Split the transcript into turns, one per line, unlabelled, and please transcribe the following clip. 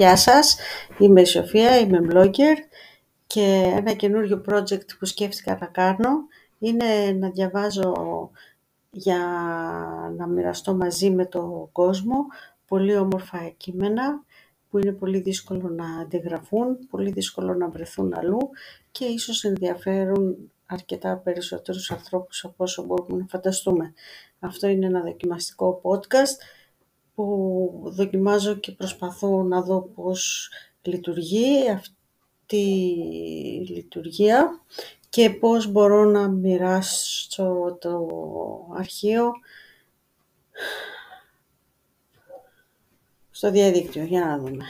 Γεια σας, είμαι η Σοφία, είμαι blogger και ένα καινούριο project που σκέφτηκα να κάνω είναι να διαβάζω για να μοιραστώ μαζί με τον κόσμο πολύ όμορφα κείμενα που είναι πολύ δύσκολο να αντιγραφούν, πολύ δύσκολο να βρεθούν αλλού και ίσως ενδιαφέρουν αρκετά περισσότερους ανθρώπους από όσο μπορούμε να φανταστούμε. Αυτό είναι ένα δοκιμαστικό podcast που δοκιμάζω και προσπαθώ να δω πώς λειτουργεί αυτή η λειτουργία και πώς μπορώ να μοιράσω το αρχείο στο διαδίκτυο. Για να δούμε.